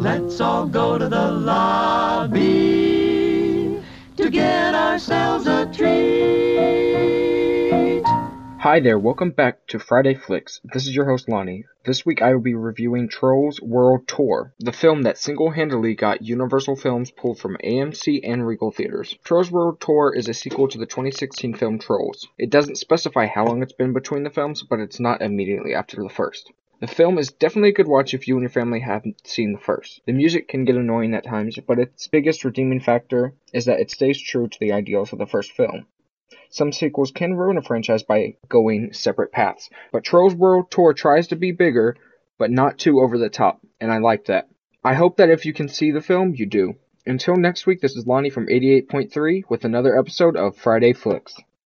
Let's all go to the lobby to get ourselves a treat. Hi there, welcome back to Friday Flicks. This is your host Lonnie. This week I will be reviewing Trolls World Tour, the film that single-handedly got Universal Films pulled from AMC and Regal theaters. Trolls World Tour is a sequel to the 2016 film Trolls. It doesn't specify how long it's been between the films, but it's not immediately after the first. The film is definitely a good watch if you and your family haven't seen the first. The music can get annoying at times, but its biggest redeeming factor is that it stays true to the ideals of the first film. Some sequels can ruin a franchise by going separate paths, but Trolls World Tour tries to be bigger, but not too over the top, and I like that. I hope that if you can see the film, you do. Until next week, this is Lonnie from 88.3 with another episode of Friday Flicks.